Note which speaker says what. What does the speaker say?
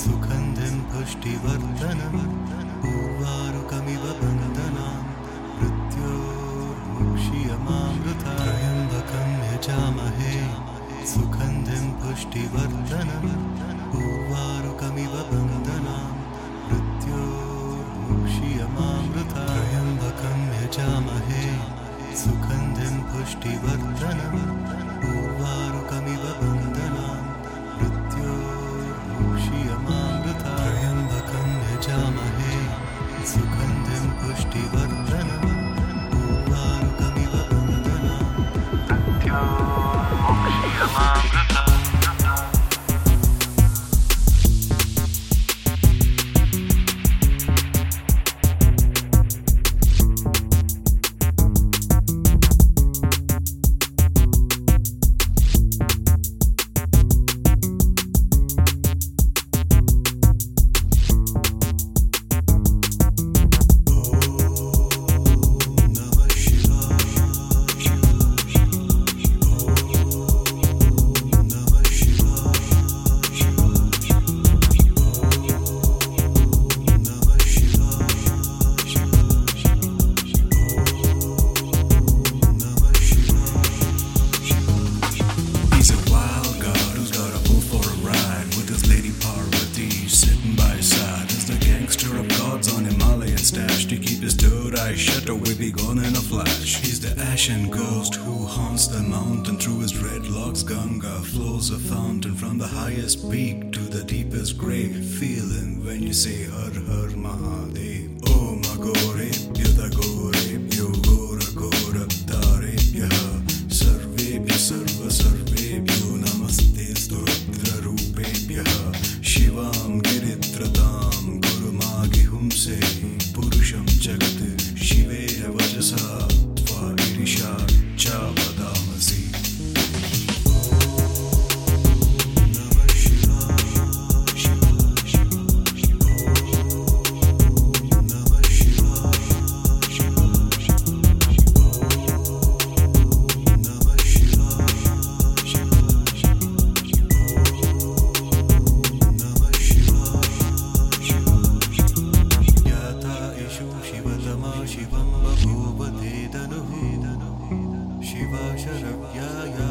Speaker 1: सुगन्धिं पुष्टिवर्धनम् उर्वारुकमिव बन्धनान् मृत्योर्मुक्षीयमामृता त्र्यम्बकं यजामहे सुगन्धिं पुष्टिवर्धनम्
Speaker 2: Um, sky shatter will be gone in a flash? He's the ashen ghost who haunts the mountain Through his dreadlocks. Ganga flows a fountain From the highest peak to the deepest grave. Feeling when you say Har Har Mahadev. Oh Magore, Yadagore, Yogora Gora Dare Yaha. Sarvebhya Sarva Sarvebhyo Namaste Sturabdra Rupebhyaha Shivam yeah, yeah.